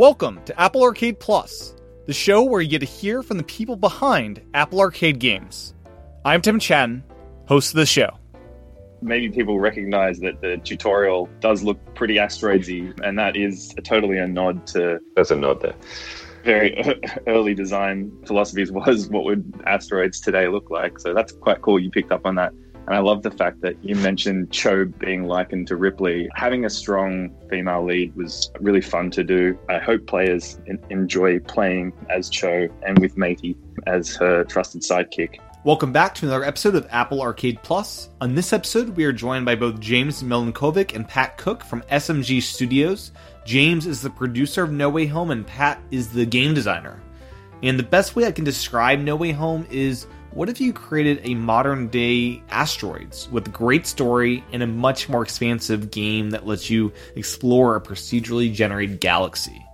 Welcome to Apple Arcade Plus, the show where you get to hear from the people behind Apple Arcade games. I'm Tim Chen, host of the show. Maybe people recognize that the tutorial does look pretty asteroidsy, and that is totally a nod to There's a nod there. very early design philosophies was what would asteroids today look like. So that's quite cool. You picked up on that. And I love the fact that you mentioned Cho being likened to Ripley. Having a strong female lead was really fun to do. I hope players enjoy playing as Cho and with Matey as her trusted sidekick. Welcome back to another episode of Apple Arcade Plus. On this episode, we are joined by both James Milinkovic and Pat Cook from SMG Studios. James is the producer of No Way Home, and Pat is the game designer. And the best way I can describe No Way Home is what if you created a modern day asteroids with great story and a much more expansive game that lets you explore a procedurally generated galaxy?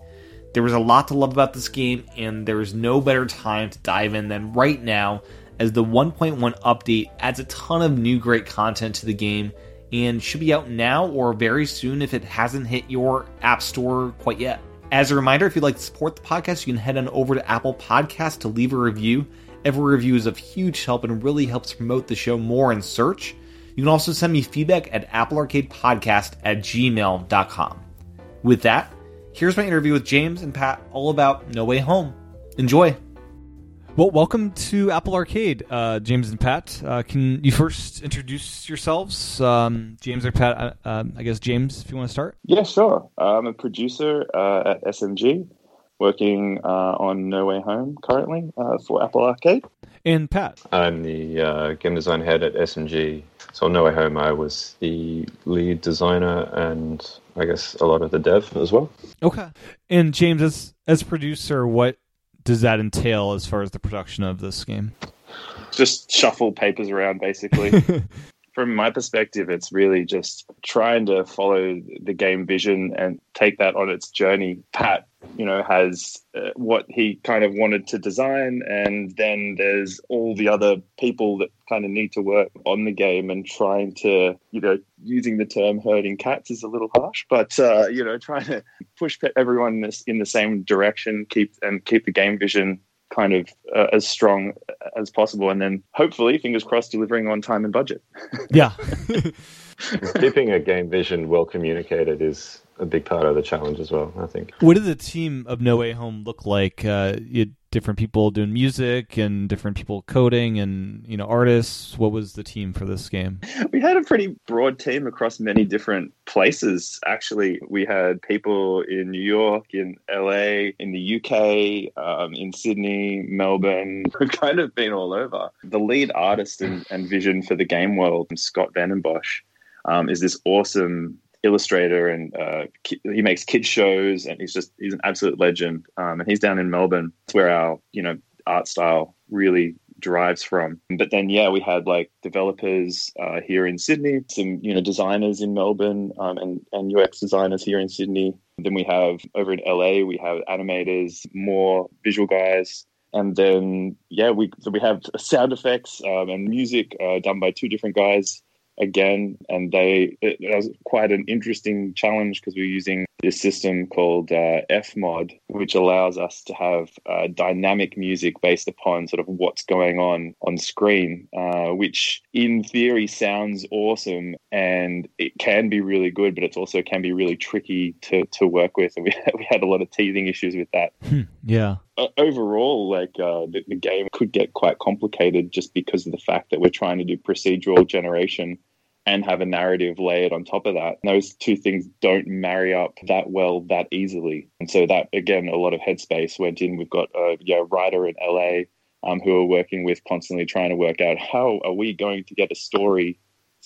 There was a lot to love about this game, and there is no better time to dive in than right now, as the 1.1 update adds a ton of new great content to the game and should be out now or very soon if it hasn't hit your App Store quite yet. As a reminder, if you'd like to support the podcast, you can head on over to Apple Podcasts to leave a review. Every review is of huge help and really helps promote the show more in search. You can also send me feedback at applearcadepodcast at gmail.com. With that, here's my interview with James and Pat all about No Way Home. Enjoy. Well, welcome to Apple Arcade, uh, James and Pat. Uh, can you first introduce yourselves? Um, James or Pat? Uh, um, I guess James, if you want to start. Yeah, sure. I'm a producer uh, at SMG, working uh, on No Way Home currently uh, for Apple Arcade. And Pat. I'm the uh, game design head at SMG. So on No Way Home, I was the lead designer and I guess a lot of the dev as well. Okay. And James, as as producer, what does that entail as far as the production of this game? Just shuffle papers around, basically. From my perspective, it's really just trying to follow the game vision and take that on its journey. Pat, you know, has uh, what he kind of wanted to design, and then there's all the other people that kind of need to work on the game and trying to, you know, using the term herding cats is a little harsh, but uh, you know, trying to push everyone in, in the same direction, keep and keep the game vision kind of uh, as strong as possible, and then hopefully, fingers crossed, delivering on time and budget. Yeah. Keeping a game vision well communicated is a big part of the challenge as well, I think. what did the team of No Way Home look like? Uh, you had different people doing music and different people coding and you know artists. What was the team for this game? we had a pretty broad team across many different places. Actually, we had people in New York, in LA, in the UK, um, in Sydney, Melbourne. We've kind of been all over. The lead artist and, and vision for the game world, Scott Vandenbosch, um, is this awesome illustrator and uh, he makes kids shows and he's just he's an absolute legend. Um, and he's down in melbourne. It's where our you know art style really derives from. But then yeah we had like developers uh, here in sydney some you know designers in melbourne um, and and ux designers here in sydney. Then we have over in la we have animators more visual guys. And then yeah we so we have sound effects um, and music uh, done by two different guys again and they it, it was quite an interesting challenge because we we're using this system called uh, fmod which allows us to have uh, dynamic music based upon sort of what's going on on screen uh, which in theory sounds awesome and it can be really good but it also can be really tricky to, to work with. And we, we had a lot of teething issues with that. Yeah. uh, overall, like uh, the, the game could get quite complicated just because of the fact that we're trying to do procedural generation and have a narrative layered on top of that. And those two things don't marry up that well that easily. And so that again, a lot of headspace went in. We've got a yeah, writer in LA um, who are working with constantly trying to work out how are we going to get a story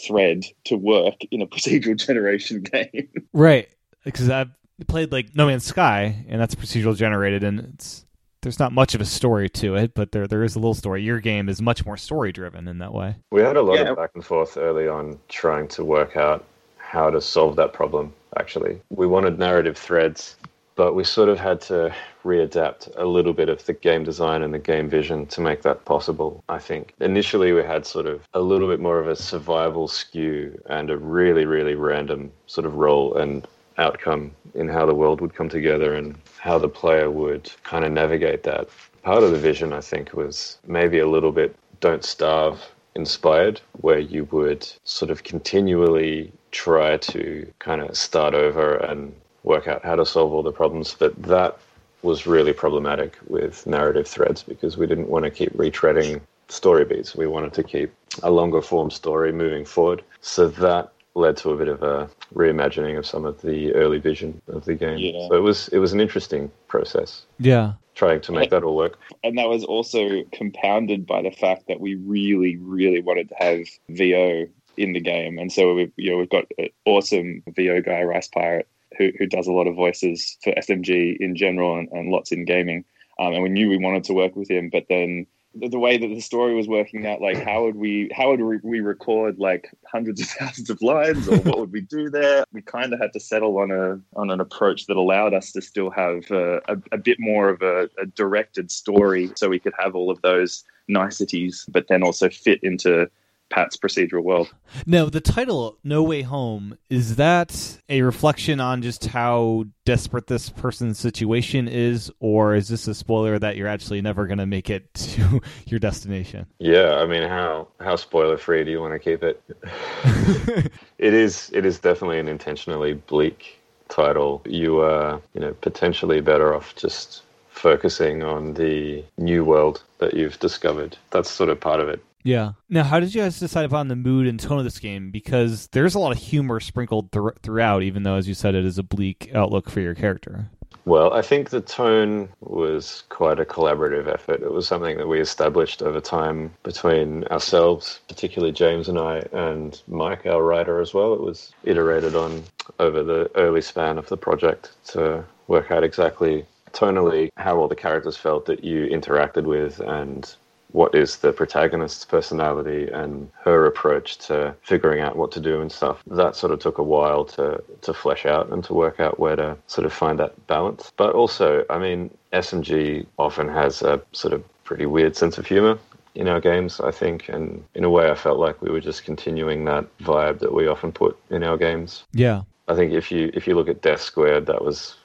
thread to work in a procedural generation game. Right. Because I've played like No Man's Sky, and that's procedural generated, and it's there's not much of a story to it, but there there is a little story. Your game is much more story driven in that way. We had a lot Yeah. of back and forth early on trying to work out how to solve that problem, actually. We wanted narrative threads, but we sort of had to readapt a little bit of the game design and the game vision to make that possible, I think. Initially, we had sort of a little bit more of a survival skew and a really, really random sort of role and outcome in how the world would come together and how the player would kind of navigate that. Part of the vision, I think, was maybe a little bit don't starve inspired, where you would sort of continually try to kind of start over and work out how to solve all the problems. But that was really problematic with narrative threads because we didn't want to keep retreading story beats. We wanted to keep a longer form story moving forward. So that led to a bit of a reimagining of some of the early vision of the game. Yeah. So it was it was an interesting process. Yeah. Trying to make that all work. And that was also compounded by the fact that we really, really wanted to have VO in the game. And so we've you know we've got an awesome VO guy, Rice Pirate, who, who does a lot of voices for SMG in general and, and lots in gaming. Um, and we knew we wanted to work with him, but then the, way that the story was working out, like how would we how would we record like hundreds of thousands of lines, or what would we do there? We kind of had to settle on a on an approach that allowed us to still have a, a, a bit more of a, a directed story, so we could have all of those niceties, but then also fit into Pat's procedural world. No, the title "No Way Home" is that a reflection on just how desperate this person's situation is, or is this a spoiler that you're actually never going to make it to your destination? Yeah, I mean, how how spoiler free do you want to keep it? it is it is definitely an intentionally bleak title. You are you know potentially better off just focusing on the new world that you've discovered. That's sort of part of it. Yeah. Now, how did you guys decide upon the mood and tone of this game? Because there's a lot of humor sprinkled th- throughout, even though, as you said, it is a bleak outlook for your character. Well, I think the tone was quite a collaborative effort. It was something that we established over time between ourselves, particularly James and I, and Mike, our writer, as well. It was iterated on over the early span of the project to work out exactly tonally how all the characters felt that you interacted with and what is the protagonist's personality and her approach to figuring out what to do and stuff. That sort of took a while to to flesh out and to work out where to sort of find that balance. But also, I mean, SMG often has a sort of pretty weird sense of humor in our games, I think, and in a way, I felt like we were just continuing that vibe that we often put in our games. Yeah, I think if you if you look at Death Squared, that was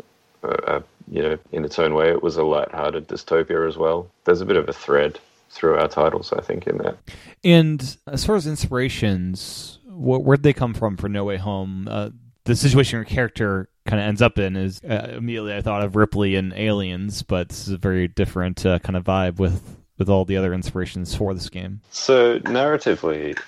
a, a you know in its own way, it was a light-hearted dystopia as well. There's a bit of a thread through our titles, I think, in that. And as far as inspirations, wh- where'd they come from for No Way Home? Uh, the situation your character kind of ends up in is uh, immediately I thought of Ripley and Aliens, but this is a very different uh, kind of vibe with with all the other inspirations for this game. So narratively,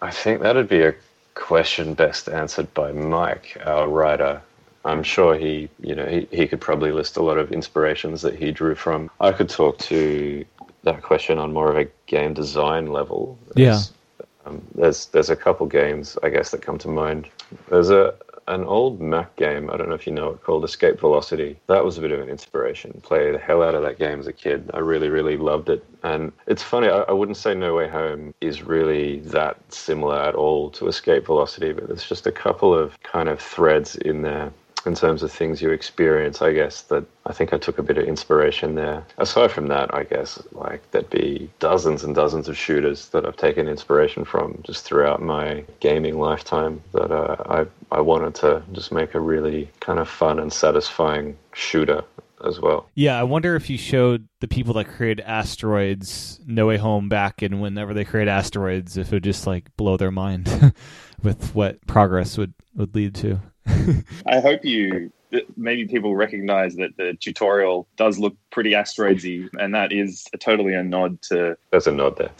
I think that'd be a question best answered by Mike, our writer. I'm sure he, you know, he, he could probably list a lot of inspirations that he drew from. I could talk to that question on more of a game design level. There's, yeah. Um, there's there's a couple games I guess that come to mind. There's a an old Mac game. I don't know if you know it called Escape Velocity. That was a bit of an inspiration. Play the hell out of that game as a kid. I really really loved it. And it's funny. I, I wouldn't say No Way Home is really that similar at all to Escape Velocity, but there's just a couple of kind of threads in there in terms of things you experience, I guess that I think I took a bit of inspiration there. Aside from that, I guess like there'd be dozens and dozens of shooters that I've taken inspiration from just throughout my gaming lifetime that uh, I I wanted to just make a really kind of fun and satisfying shooter as well. Yeah, I wonder if you showed the people that created asteroids No Way Home back and whenever they create asteroids, if it would just like blow their mind with what progress would would lead to. I hope you maybe people recognize that the tutorial does look pretty asteroidsy, and that is a, totally a nod to. There's a nod there.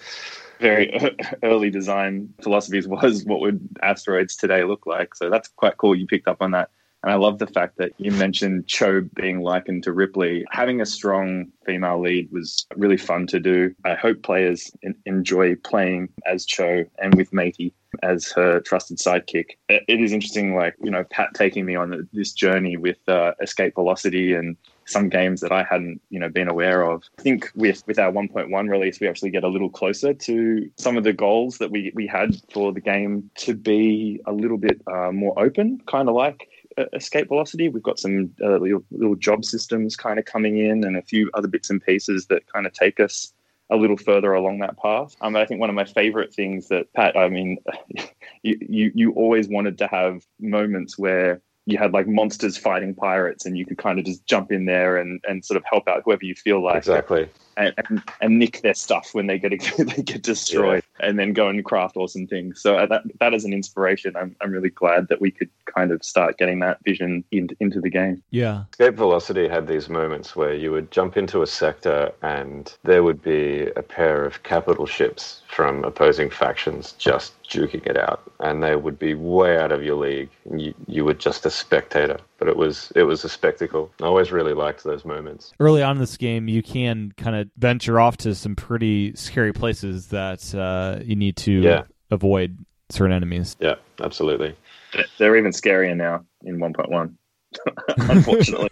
Very early design philosophies was what would asteroids today look like. So that's quite cool. You picked up on that. And I love the fact that you mentioned Cho being likened to Ripley. Having a strong female lead was really fun to do. I hope players enjoy playing as Cho and with Matey as her trusted sidekick. It is interesting, like, you know, Pat taking me on this journey with uh, Escape Velocity and some games that I hadn't, you know, been aware of. I think with with our 1.1 release, we actually get a little closer to some of the goals that we we had for the game to be a little bit uh, more open, kind of like escape velocity. We've got some uh, little, little job systems kind of coming in and a few other bits and pieces that kind of take us a little further along that path. Um, I think one of my favorite things that Pat, I mean, you, you, you always wanted to have moments where you had like monsters fighting pirates, and you could kind of just jump in there and and sort of help out whoever you feel like exactly and, and, and nick their stuff when they get they get destroyed. And then go and craft awesome things. So uh, that that is an inspiration. I'm I'm really glad that we could kind of start getting that vision in, into the game. Yeah, Escape Velocity had these moments where you would jump into a sector and there would be a pair of capital ships from opposing factions just duking it out, and they would be way out of your league. And you, you were just a spectator, but it was it was a spectacle. I always really liked those moments. Early on in this game, you can kind of venture off to some pretty scary places that uh, you need to yeah. avoid certain enemies. Yeah, absolutely. They're even scarier now in 1.1. unfortunately.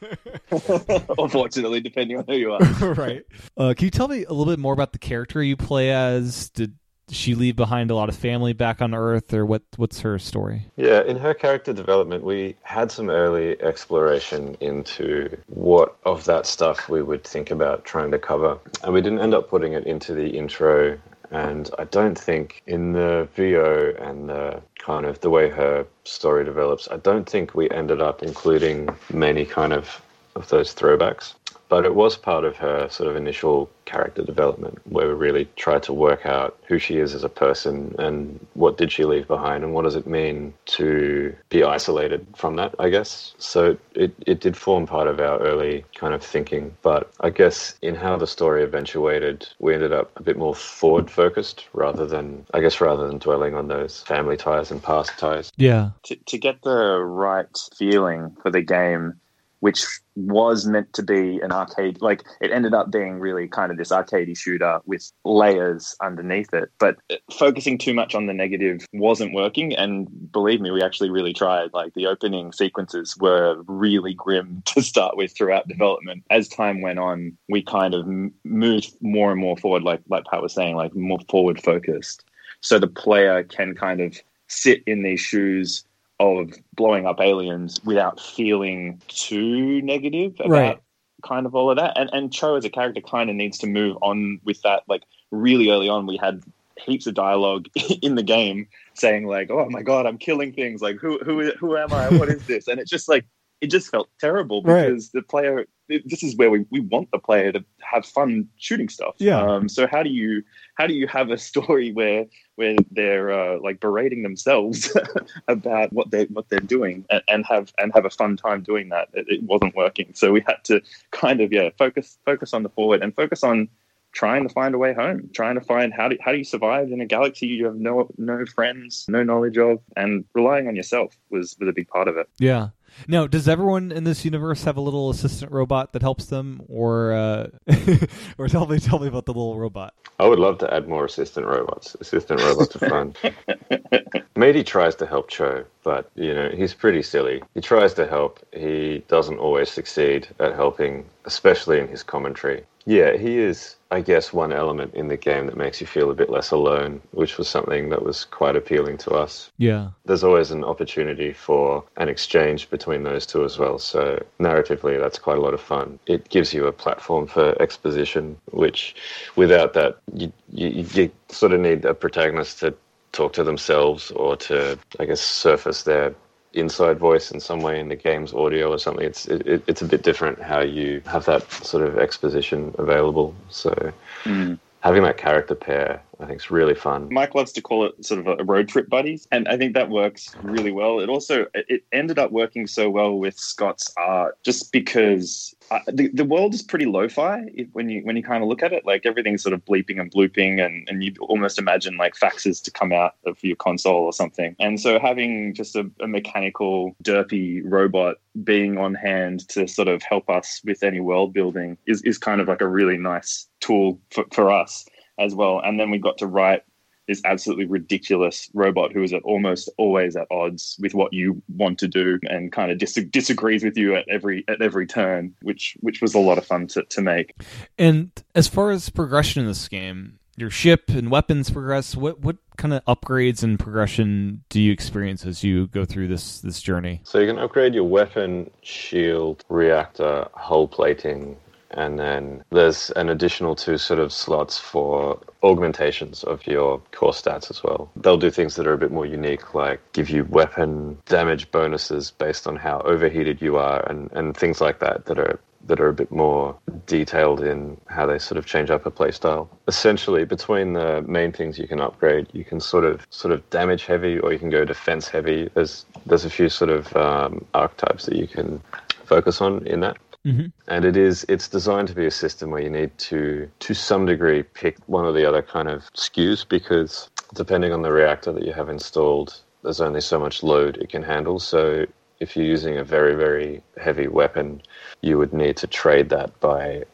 unfortunately, depending on who you are. right. Uh, can you tell me a little bit more about the character you play as? Did she leave behind a lot of family back on Earth, or what? What's her story? Yeah, in her character development, we had some early exploration into what of that stuff we would think about trying to cover, and we didn't end up putting it into the intro and I don't think in the VO and the kind of the way her story develops, I don't think we ended up including many kind of of those throwbacks but it was part of her sort of initial character development where we really tried to work out who she is as a person and what did she leave behind and what does it mean to be isolated from that i guess. So it, it did form part of our early kind of thinking but i guess in how the story eventuated we ended up a bit more forward focused rather than i guess rather than dwelling on those family ties and past ties. Yeah. To, to get the right feeling for the game which was meant to be an arcade. Like it ended up being really kind of this arcadey shooter with layers underneath it. But focusing too much on the negative wasn't working. And believe me, we actually really tried. Like the opening sequences were really grim to start with throughout development. As time went on, we kind of moved more and more forward. Like like Pat was saying, like more forward focused. So the player can kind of sit in these shoes of blowing up aliens without feeling too negative about right. kind of all of that. And and Cho as a character kind of needs to move on with that. Like really early on, we had heaps of dialogue in the game saying like, "Oh my god, I'm killing things. Like who who who am I? What is this?" And it's just like it just felt terrible because right. the player this is where we, we want the player to have fun shooting stuff yeah um, so how do you how do you have a story where where they're uh, like berating themselves about what they what they're doing and, and, have and have a fun time doing that it, it wasn't working so we had to kind of yeah focus focus on the forward and focus on trying to find a way home, trying to find how do how do you survive in a galaxy you have no no friends, no knowledge of, and relying on yourself was was a big part of it. Yeah. Now, does everyone in this universe have a little assistant robot that helps them, or uh, or tell me tell me about the little robot? I would love to add more assistant robots. Assistant robots are fun. Matey tries to help Cho, but you know he's pretty silly. He tries to help. He doesn't always succeed at helping, especially in his commentary. Yeah, he is, I guess, one element in the game that makes you feel a bit less alone, which was something that was quite appealing to us. Yeah. There's always an opportunity for an exchange between those two as well. So, narratively, that's quite a lot of fun. It gives you a platform for exposition, which without that, you, you, you sort of need a protagonist to talk to themselves or to, I guess, surface their inside voice in some way in the game's audio or something. It's it, it's a bit different how you have that sort of exposition available. So mm. having that character pair I think it's really fun. Mike loves to call it sort of a road trip buddies, and I think that works really well. It also it ended up working so well with Scott's art, just because the, the world is pretty lo-fi when you when you kind of look at it. Like everything's sort of bleeping and blooping, and and you almost imagine like faxes to come out of your console or something. And so having just a, a mechanical derpy robot being on hand to sort of help us with any world building is is kind of like a really nice tool for, for us as well. And then we got to write this absolutely ridiculous robot who is at almost always at odds with what you want to do and kind of dis- disagrees with you at every at every turn, which which was a lot of fun to, to make. And as far as progression in this game, your ship and weapons progress. What what kind of upgrades and progression do you experience as you go through this this journey? So you can upgrade your weapon, shield, reactor, hull plating, and then there's an additional two sort of slots for augmentations of your core stats as well. They'll do things that are a bit more unique, like give you weapon damage bonuses based on how overheated you are, and, and things like that that are that are a bit more detailed in how they sort of change up a playstyle. Essentially, between the main things you can upgrade, you can sort of sort of damage heavy, or you can go defense heavy. There's there's a few sort of um, archetypes that you can focus on in that. Mm-hmm. And it is it's designed to be a system where you need to to some degree pick one or the other kind of SKUs because depending on the reactor that you have installed, there's only so much load it can handle. So if you're using a very very heavy weapon, you would need to trade that by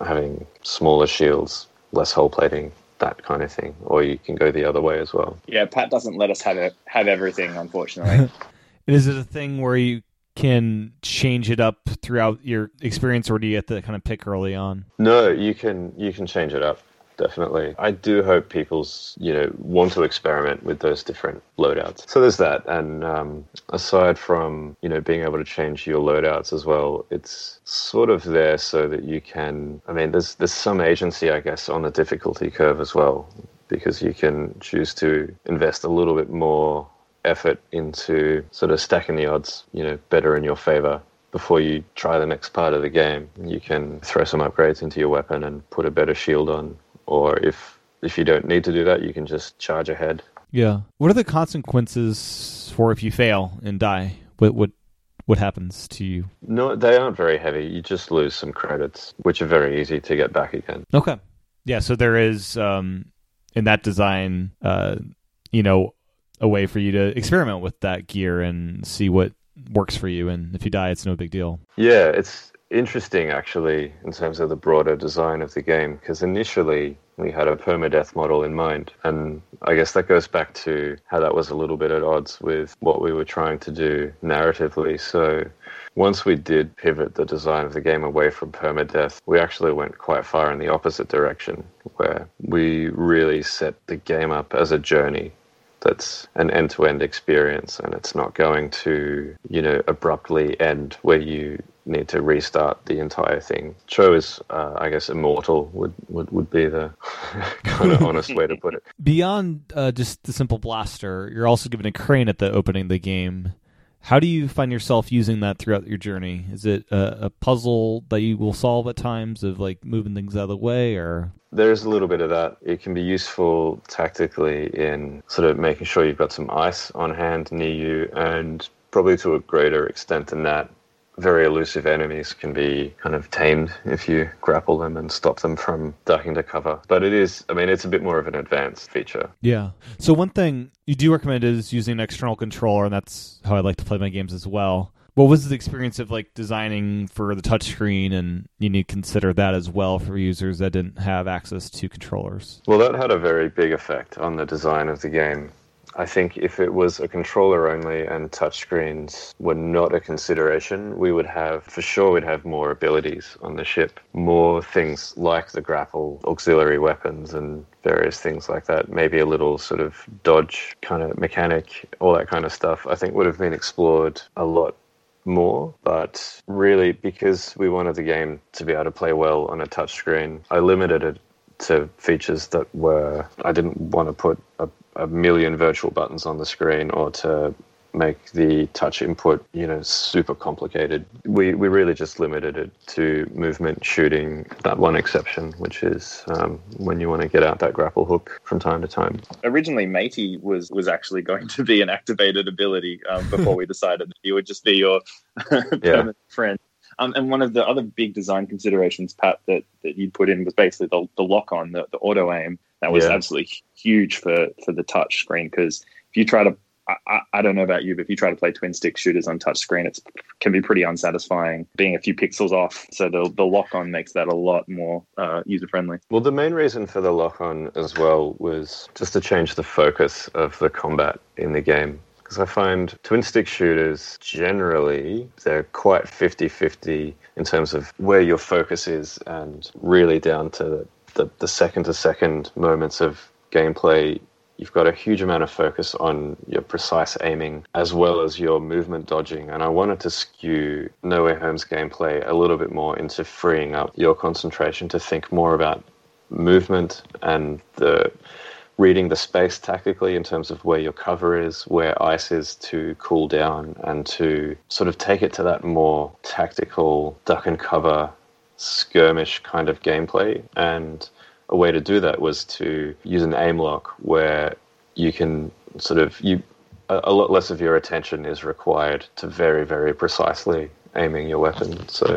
having smaller shields, less hull plating, that kind of thing, or you can go the other way as well. Yeah, Pat doesn't let us have it, have everything, unfortunately. is it a thing where you can change it up throughout your experience, or do you have to kind of pick early on? No, you can you can change it up definitely. I do hope people's you know want to experiment with those different loadouts. So there's that, and um, aside from you know being able to change your loadouts as well, it's sort of there so that you can. I mean, there's there's some agency, I guess, on the difficulty curve as well, because you can choose to invest a little bit more effort into sort of stacking the odds, you know, better in your favor before you try the next part of the game. You can throw some upgrades into your weapon and put a better shield on, or if if you don't need to do that, you can just charge ahead. Yeah. What are the consequences for if you fail and die? What what what happens to you? No, they aren't very heavy. You just lose some credits, which are very easy to get back again. Okay. Yeah, so there is um in that design uh you know a way for you to experiment with that gear and see what works for you. And if you die, it's no big deal. Yeah, it's interesting actually in terms of the broader design of the game because initially we had a permadeath model in mind and i guess that goes back to how that was a little bit at odds with what we were trying to do narratively so once we did pivot the design of the game away from permadeath we actually went quite far in the opposite direction where we really set the game up as a journey that's an end-to-end experience and it's not going to you know abruptly end where you need to restart the entire thing. Cho is uh, i guess immortal would, would, would be the kind of honest way to put it. Beyond uh, just the simple blaster you're also given a crane at the opening of the game how do you find yourself using that throughout your journey? Is it a, a, puzzle that you will solve at times of like moving things out of the way or? There's a little bit of that. It can be useful tactically in sort of making sure you've got some ice on hand near you and probably to a greater extent than that, very elusive enemies can be kind of tamed if you grapple them and stop them from ducking to cover. But it is, I mean, it's a bit more of an advanced feature. Yeah. So one thing you do recommend is using an external controller, and that's how I like to play my games as well. What was the experience of like designing for the touchscreen, and you need to consider that as well for users that didn't have access to controllers? Well, that had a very big effect on the design of the game. I think if it was a controller only and touchscreens were not a consideration, we would have, for sure, we'd have more abilities on the ship, more things like the grapple, auxiliary weapons, and various things like that. Maybe a little sort of dodge kind of mechanic, all that kind of stuff, I think would have been explored a lot more, but really because we wanted the game to be able to play well on a touchscreen, I limited it to features that were I didn't want to put a a million virtual buttons on the screen or to make the touch input, you know, super complicated. We we really just limited it to movement shooting. That one exception, which is um, when you want to get out that grapple hook from time to time. Originally, Matey was was actually going to be an activated ability um, before we decided that he would just be your permanent friend. Um, and one of the other big design considerations, Pat, that, that you'd put in was basically the, the lock on, the, the auto aim. That was yeah. absolutely huge for, for the touch screen because if you try to, I, I, don't know about you, but if you try to play twin stick shooters on touch screen, it can be pretty unsatisfying being a few pixels off. So the, the lock on makes that a lot more uh, user friendly. Well, the main reason for the lock on as well was just to change the focus of the combat in the game because I find twin stick shooters generally they're quite 50-50 in terms of where your focus is and really down to the, the second to second moments of gameplay you've got a huge amount of focus on your precise aiming as well as your movement dodging. And I wanted to skew No Way Home's gameplay a little bit more into freeing up your concentration to think more about movement and the reading the space tactically in terms of where your cover is, where ice is to cool down, and to sort of take it to that more tactical duck and cover skirmish kind of gameplay. And a way to do that was to use an aim lock where you can sort of you a, lot less of your attention is required to very very precisely aiming your weapon. So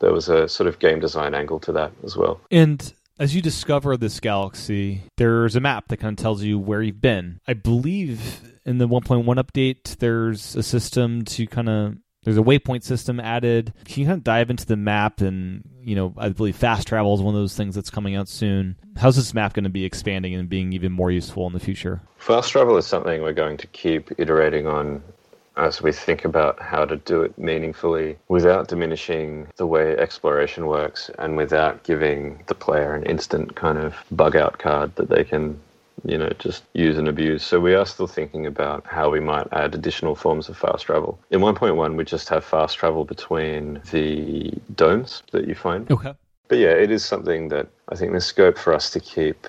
there was a sort of game design angle to that as well. And as you discover this galaxy, there's a map that kind of tells you where you've been. I believe in the 1.1 update, there's a system to kind of there's a waypoint system added. Can you kind of dive into the map and, you know, I believe fast travel is one of those things that's coming out soon. How's this map going to be expanding and being even more useful in the future? Fast travel is something we're going to keep iterating on as we think about how to do it meaningfully without diminishing the way exploration works and without giving the player an instant kind of bug out card that they can you know just use and abuse so we are still thinking about how we might add additional forms of fast travel in 1.1 we just have fast travel between the domes that you find okay but yeah it is something that i think there's scope for us to keep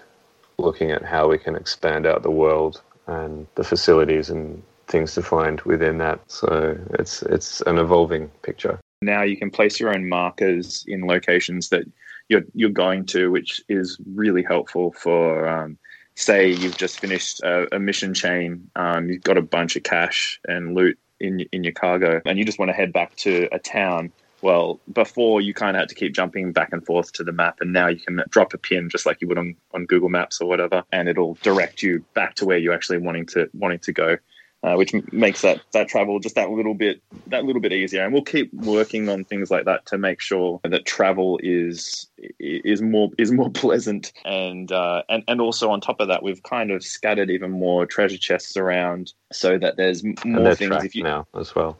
looking at how we can expand out the world and the facilities and things to find within that. So it's it's an evolving picture. Now you can place your own markers in locations that you're you're going to, which is really helpful for. Um, say you've just finished a, a mission chain, um, you've got a bunch of cash and loot in in your cargo, and you just want to head back to a town well, before you kind of had to keep jumping back and forth to the map, and now you can drop a pin just like you would on, on Google Maps or whatever, and it'll direct you back to where you're actually wanting to wanting to go uh, which makes that that travel just that little bit that little bit easier. And we'll keep working on things like that to make sure that travel is is more is more pleasant. And uh, and and also on top of that, we've kind of scattered even more treasure chests around so that there's more things. If you now as well,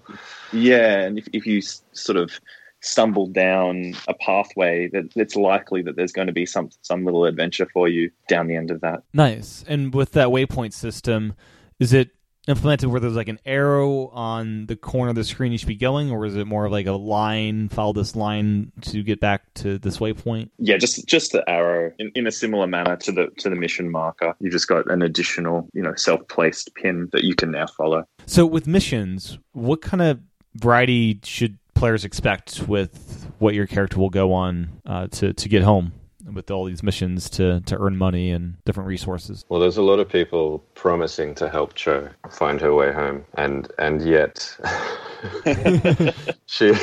yeah, and if if you sort of stumble down a pathway that it's likely that there's going to be some some little adventure for you down the end of that. Nice. And with that waypoint system, is it implemented where there's like an arrow on the corner of the screen you should be going, or is it more of like a line? Follow this line to get back to this waypoint. Yeah, just just the arrow in, in a similar manner to the to the mission marker. You just got an additional you know self placed pin that you can now follow. So with missions, what kind of variety should players expect with what your character will go on uh, to to get home? With all these missions to, to earn money and different resources. Well, there's a lot of people promising to help Cho find her way home, and and yet she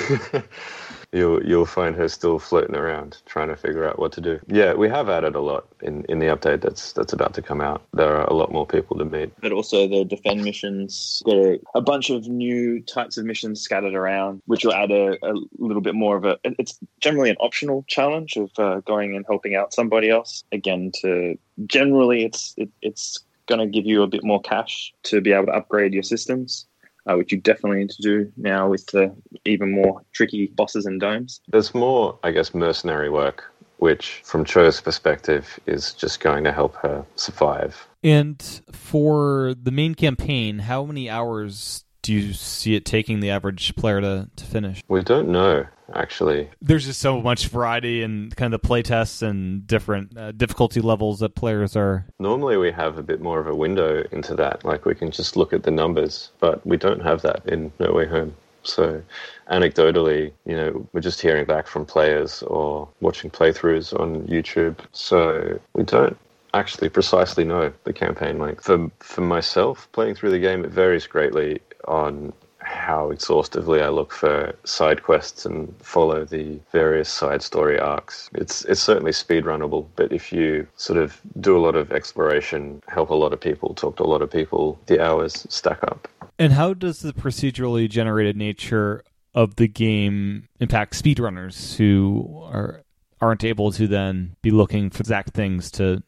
you'll you'll find her still floating around trying to figure out what to do. Yeah, we have added a lot in, in the update that's that's about to come out. There are a lot more people to meet. But also the defend missions got a, a bunch of new types of missions scattered around, which will add a, a little bit more of a. It's generally an optional challenge of uh, going and helping out somebody else. Again, to generally it's it, it's going to give you a bit more cash to be able to upgrade your systems uh, which you definitely need to do now with the even more tricky bosses and domes. There's more, I guess, mercenary work, which, from Cho's perspective, is just going to help her survive. And for the main campaign, how many hours do you see it taking the average player to, to finish? We don't know actually. There's just so much variety and kind of the play tests and different uh, difficulty levels that players are. Normally, we have a bit more of a window into that. Like we can just look at the numbers, but we don't have that in No Way Home. So, anecdotally, you know, we're just hearing back from players or watching playthroughs on YouTube. So, we don't actually precisely know the campaign length. For, for myself, playing through the game, it varies greatly on how exhaustively I look for side quests and follow the various side story arcs. It's it's certainly speedrunnable, but if you sort of do a lot of exploration, help a lot of people, talk to a lot of people, the hours stack up. And how does the procedurally generated nature of the game impact speedrunners who are aren't able to then be looking for exact things to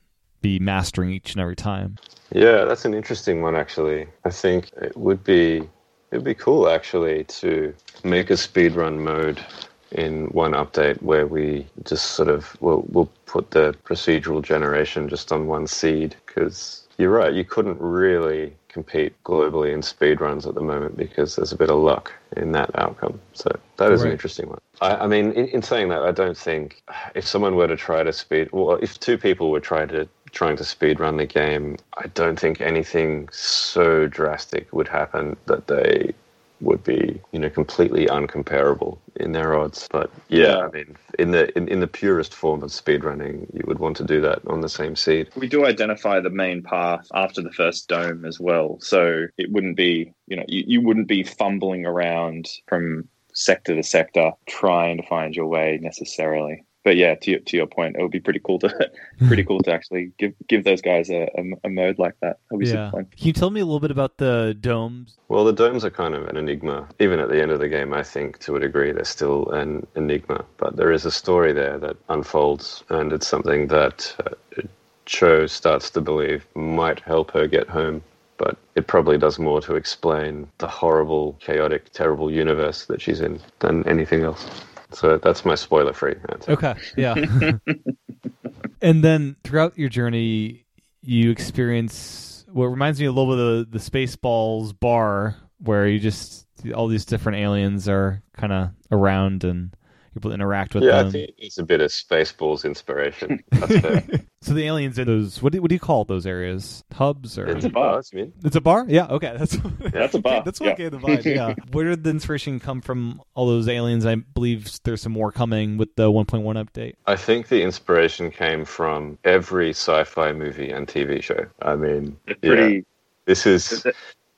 be mastering each and every time? Yeah, that's an interesting one actually. I think it would be It'd be cool actually to make a speedrun mode in one update where we just sort of we'll, we'll put the procedural generation just on one seed because you're right. You couldn't really compete globally in speed runs at the moment because there's a bit of luck in that outcome. So that is right. an interesting one. I, I mean, in, in, saying that, I don't think if someone were to try to speed, well, if two people were trying to trying to speed run the game, I don't think anything so drastic would happen that they would be you know completely uncomparable in their odds. But yeah, yeah. i mean in the in, in the purest form of speedrunning you would want to do that on the same seed. We do identify the main path after the first dome as well. So it wouldn't be you know you, you wouldn't be fumbling around from sector to sector trying to find your way necessarily but yeah, to your, to your point, it would be pretty cool to pretty cool to actually give give those guys a, a, a mode like that. That'd be yeah. Can you tell me a little bit about the domes? Well, the domes are kind of an enigma. Even at the end of the game, I think to a degree they're still an enigma. But there is a story there that unfolds, and it's something that uh, Cho starts to believe might help her get home but it probably does more to explain the horrible, chaotic, terrible universe that she's in than anything else. So that's my spoiler free answer. Okay. Yeah. and then throughout your journey, you experience what reminds me a little bit of the, the Spaceballs bar, where you just all these different aliens are kind of around and people interact with yeah, them. I think it's a bit of Spaceballs inspiration. so the aliens in those what do, what do you call those areas? Hubs or it's a bar? It's a bar. Yeah. Okay. That's yeah, that's a bar. that's what yeah. gave the vibe. Yeah. Where did the inspiration come from? All those aliens. I believe there's some more coming with the 1.1 update. I think the inspiration came from every sci-fi movie and TV show. I mean, it's pretty. Yeah, this is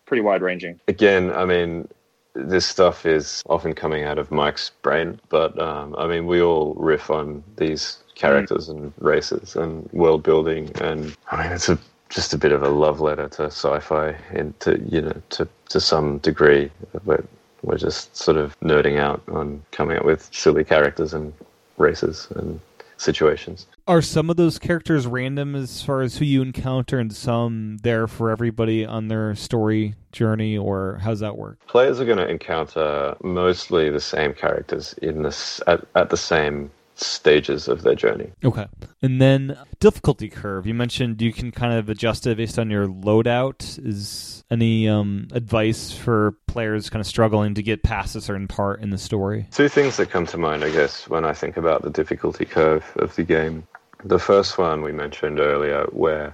pretty wide ranging. Again, I mean, this stuff is often coming out of Mike's brain, but um, I mean, we all riff on these characters and races and world building, and I mean, it's a just a bit of a love letter to sci-fi and to you know to to some degree, but we're just sort of nerding out on coming up with silly characters and races and situations. Are some of those characters random as far as who you encounter, and some there for everybody on their story journey, or how's that work? Players are going to encounter mostly the same characters in this at, at the same stages of their journey. Okay. And then difficulty curve. You mentioned you can kind of adjust it based on your loadout. Is any um, advice for players kind of struggling to get past a certain part in the story? Two things that come to mind, I guess, when I think about the difficulty curve of the game. The first one we mentioned earlier, where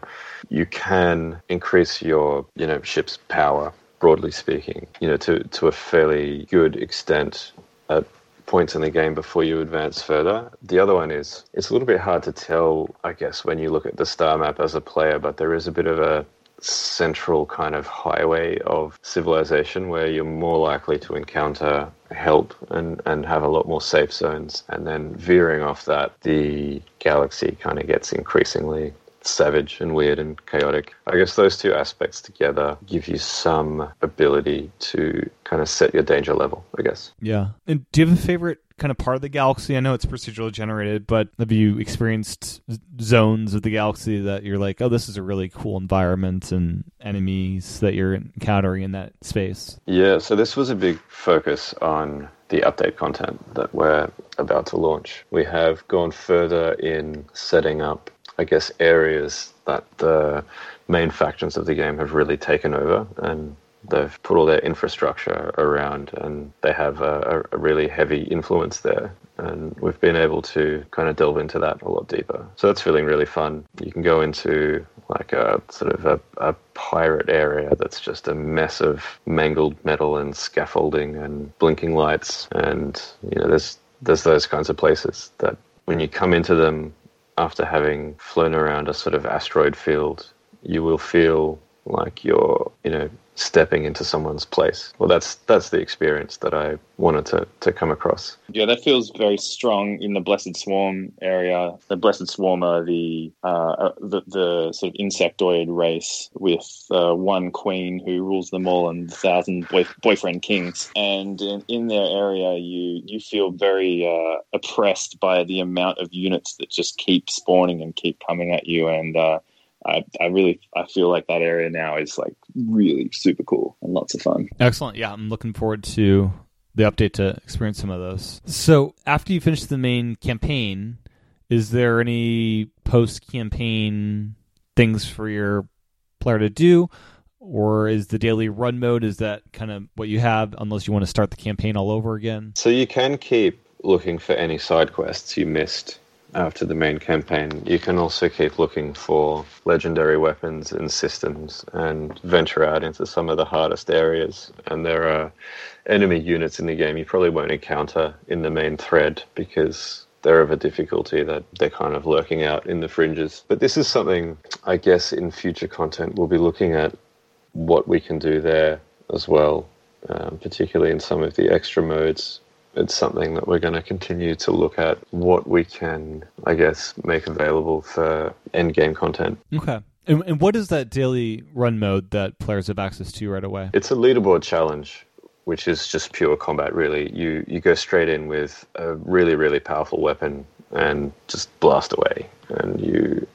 you can increase your, you know, ship's power, broadly speaking, you know, to, to a fairly good extent at points in the game before you advance further. The other one is it's a little bit hard to tell, I guess, when you look at the star map as a player, but there is a bit of a central kind of highway of civilization where you're more likely to encounter help and, and have a lot more safe zones. And then veering off that, the galaxy kind of gets increasingly savage and weird and chaotic. I guess those two aspects together give you some ability to kind of set your danger level, I guess. Yeah. And do you have a favorite kind of part of the galaxy? I know it's procedurally generated, but have you experienced zones of the galaxy that you're like, oh, this is a really cool environment and enemies that you're encountering in that space? Yeah, so this was a big focus on the update content that we're about to launch. We have gone further in setting up I guess, areas that the main factions of the game have really taken over and they've put all their infrastructure around and they have a, a, really heavy influence there. And we've been able to kind of delve into that a lot deeper. So that's feeling really fun. You can go into like a sort of a, a pirate area that's just a mess of mangled metal and scaffolding and blinking lights. And, you know, there's, there's those kinds of places that when you come into them after having flown around a sort of asteroid field, you will feel like you're, you know, stepping into someone's place. Well, that's that's the experience that I wanted to to come across. Yeah, that feels very strong in the Blessed Swarm area. The Blessed Swarm are the uh, uh, the, the sort of insectoid race with uh, one queen who rules them all and thousand boy, boyfriend kings. And in, in, their area, you you feel very uh, oppressed by the amount of units that just keep spawning and keep coming at you and uh, I, I really I feel like that area now is like really super cool and lots of fun. Excellent. Yeah, I'm looking forward to the update to experience some of those. So after you finish the main campaign, is there any post campaign things for your player to do? Or is the daily run mode, is that kind of what you have unless you want to start the campaign all over again? So you can keep looking for any side quests you missed after the main campaign. You can also keep looking for legendary weapons and systems and venture out into some of the hardest areas. And there are enemy units in the game you probably won't encounter in the main thread because they're of a difficulty that they're kind of lurking out in the fringes. But this is something I guess in future content we'll be looking at what we can do there as well, um, particularly in some of the extra modes it's something that we're going to continue to look at what we can, I guess, make available for end game content. Okay. And, and what is that daily run mode that players have access to right away? It's a leaderboard challenge, which is just pure combat. Really, you you go straight in with a really really powerful weapon and just blast away, and you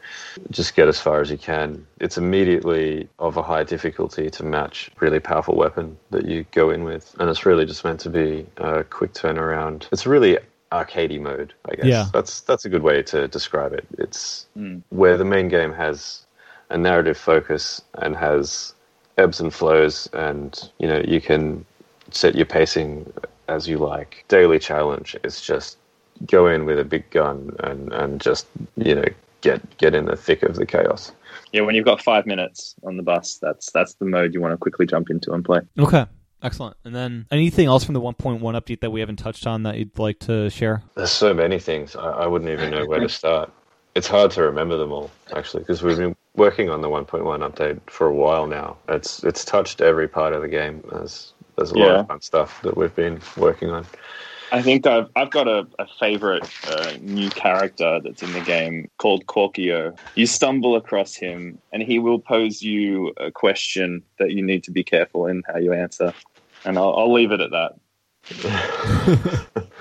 just get as far as you can. It's immediately of a high difficulty to match really powerful weapon that you go in with, and it's really just meant to be a quick turnaround. It's really arcadey mode, I guess. Yeah. That's that's a good way to describe it. It's mm. where the main game has a narrative focus and has ebbs and flows and you know you can set your pacing as you like. Daily challenge is just go in with a big gun and, and just, you know, get get in the thick of the chaos. Yeah, when you've got five minutes on the bus, that's that's the mode you want to quickly jump into and play. Okay. Excellent. And then anything else from the 1.1 update that we haven't touched on that you'd like to share? There's so many things. I, I wouldn't even know where to start. It's hard to remember them all, actually, because we've been working on the 1.1 update for a while now. It's it's touched every part of the game. There's there's a yeah. lot of fun stuff that we've been working on. I think I've I've got a, a favorite uh, new character that's in the game called Corkio. You stumble across him, and he will pose you a question that you need to be careful in how you answer. And I'll, I'll leave it at that.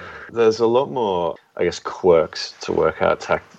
There's a lot more, I guess, quirks to work out tact-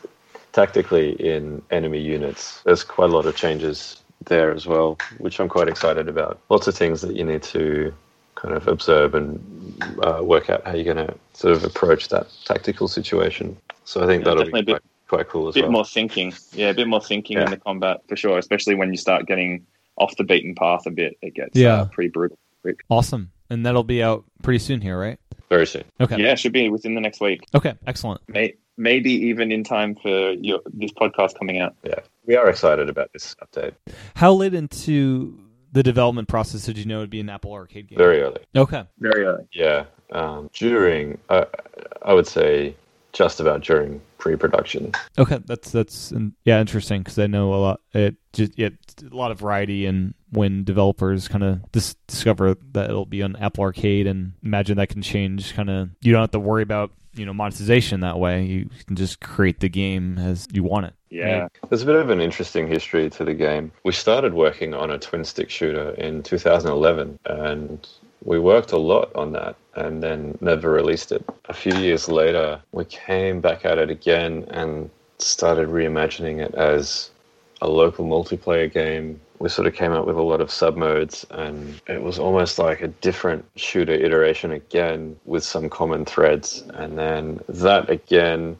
tactically in enemy units. There's quite a lot of changes there as well, which I'm quite excited about. Lots of things that you need to kind of observe and uh, work out how you're going to sort of approach that tactical situation. So I think yeah, that'll be quite, bit, quite cool as bit well. bit more thinking. Yeah, a bit more thinking yeah. in the combat for sure, especially when you start getting off the beaten path a bit. It gets yeah. Uh, pretty brutal quick. Awesome. And that'll be out pretty soon here, right? Very soon. Okay. Yeah, should be within the next week. Okay, excellent. May, maybe even in time for your, this podcast coming out. Yeah, we are excited about this update. How late into the development process did you know it'd be an Apple Arcade game? Very early. Okay. Very early. Yeah. Um, during, uh, I would say, just about during pre-production. Okay, that's that's yeah interesting because I know a lot. It just yeah, a lot of variety and when developers kind of dis- discover that it'll be on Apple Arcade and imagine that can change. Kind of you don't have to worry about you know monetization that way. You can just create the game as you want it. Yeah. There's a bit of an interesting history to the game. We started working on a twin stick shooter in 2011 and we worked a lot on that and then never released it. A few years later, we came back at it again and started reimagining it as a local multiplayer game. We sort of came up with a lot of sub modes, and it was almost like a different shooter iteration again with some common threads. And then that again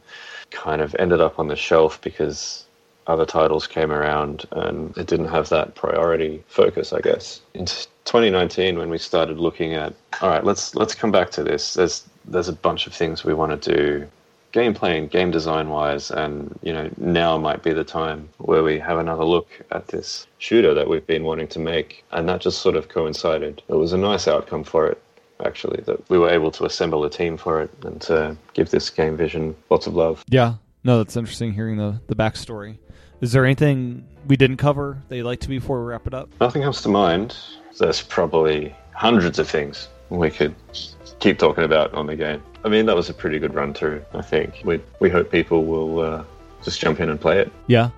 kind of ended up on the shelf because other titles came around and it didn't have that priority focus, I guess. In 2019, when we started looking at, all right, let's let's come back to this. There's there's a bunch of things we want to do, gameplay and game design wise, and you know now might be the time where we have another look at this shooter that we've been wanting to make, and that just sort of coincided. It was a nice outcome for it actually, that we were able to assemble a team for it and to give this game vision lots of love. Yeah, no, that's interesting hearing the, the backstory. Is there anything we didn't cover that you'd like to before we wrap it up? Nothing comes to mind. There's probably hundreds of things we could keep talking about on the game. I mean, that was a pretty good run through, I think. We, we hope people will uh, just jump in and play it. Yeah,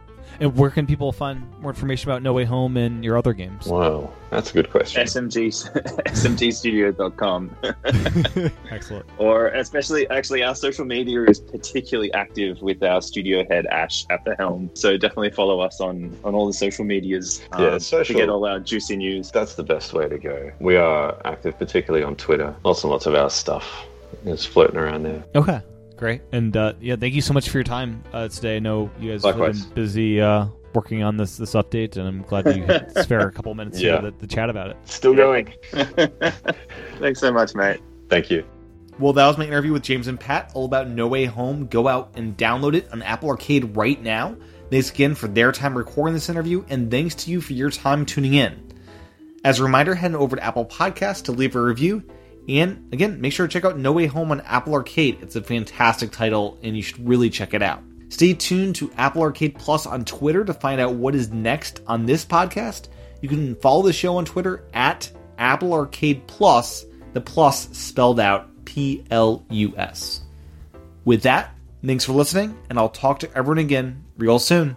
and where can people find more information about No Way Home and your other games? Wow, that's a good question. SMG, SMGstudio.com. Excellent. Or especially, actually, our social media is particularly active with our studio head, Ash, at the helm. So definitely follow us on, on all the social medias um, yeah, social, to get all our juicy news. That's the best way to go. We are active, particularly on Twitter. Lots and lots of our stuff is floating around there. Okay. Great. And uh, yeah, thank you so much for your time uh, today. I know you guys Likewise. have been busy uh, working on this this update, and I'm glad you could spare a couple minutes Yeah. here to, to chat about it. Still going. Thanks so much, mate. Thank you. Well, that was my interview with James and Pat, all about No Way Home. Go out and download it on Apple Arcade right now. Thanks again for their time recording this interview, and thanks to you for your time tuning in. As a reminder, head over to Apple Podcasts to leave a review. And again, make sure to check out No Way Home on Apple Arcade. It's a fantastic title, and you should really check it out. Stay tuned to Apple Arcade Plus on Twitter to find out what is next on this podcast. You can follow the show on Twitter at Apple Arcade Plus, the plus spelled out P L U S. With that, thanks for listening, and I'll talk to everyone again real soon.